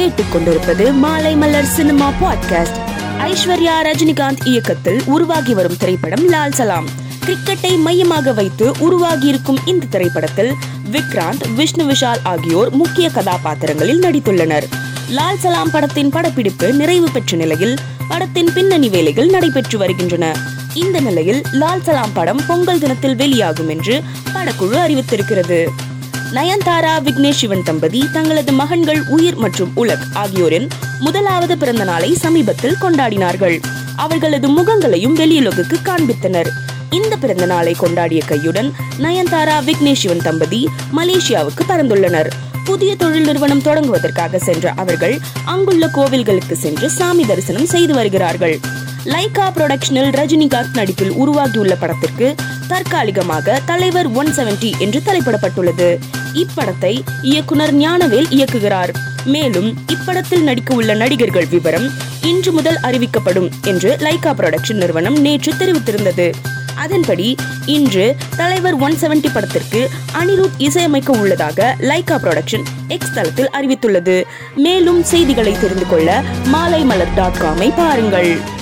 கேட்டுக்கொண்டிருப்பது Maalai Malar cinema podcast Aishwarya Rajinikanth இயக்கத்தில் உருவாகி வரும் திரைப்படம் லால் சலாம். கிரிக்கெட்டை மையமாக வைத்து உருவாகியிருக்கும் இந்த திரைப்படத்தில் விக்ராந்த் விஷ்ணு விஷால் ஆகியோர் முக்கிய கதாபாத்திரங்களில் நடித்துள்ளனர். லால் சலாம் படத்தின் படப்பிடிப்பு நிறைவு பெற்ற நிலையில் படத்தின் பின்னணி வேலைகள் நடைபெற்று வருகின்றன. இந்த நிலையில் லால் சலாம் படம் பொங்கல் தினத்தில் வெளியாகும் என்று படக்குழு அறிவித்திருக்கிறது. நயன்தாரா விக்னேஷ் சிவன் தம்பதி தங்களது மகன்கள் உயிர் மற்றும் உலக் ஆகியோரின் முதலாவது பிறந்த நாளை சமீபத்தில் கொண்டாடினார்கள். அவர்களது முகங்களையும் வெளியுலகுக்கு காண்பித்தனர். இந்த பிறந்த நாளை கொண்டாடிய கையுடன் நயன்தாரா விக்னேஷ் சிவன் தம்பதி மலேசியாவுக்கு பறந்துள்ளனர். புதிய தொழில் நிறுவனம் தொடங்குவதற்காக சென்ற அவர்கள் அங்குள்ள கோவில்களுக்கு சென்று சாமி தரிசனம் செய்து வருகிறார்கள். லைகா புரொடக்ஷனில் ரஜினிகாந்த் நடிப்பில் உருவாகியுள்ள படத்திற்கு தற்காலிகமாக தலைவர் ஒன் செவன்டி என்று தலைப்பிடப்பட்டுள்ளது. இப்படத்தை இயக்குனர் ஞானவேல் இயக்குகிறார். மேலும் இப்படத்தில் நடிக்க உள்ள நடிகர்கள் விவரம் இன்று முதல் அறிவிக்கப்படும் என்று லைகா புரொடக்ஷன் நிறுவனம் நேற்று தெரிவித்திருந்தது. அதன்படி இன்று தலைவர் ஒன் செவன்டி படத்திற்கு அனிருத் இசையமைக்க உள்ளதாக லைகா புரொடக்ஷன் எக்ஸ் தளத்தில் அறிவித்துள்ளது. மேலும் செய்திகளை தெரிந்து கொள்ள மாலை மலர் டாட் காமை பாருங்கள்.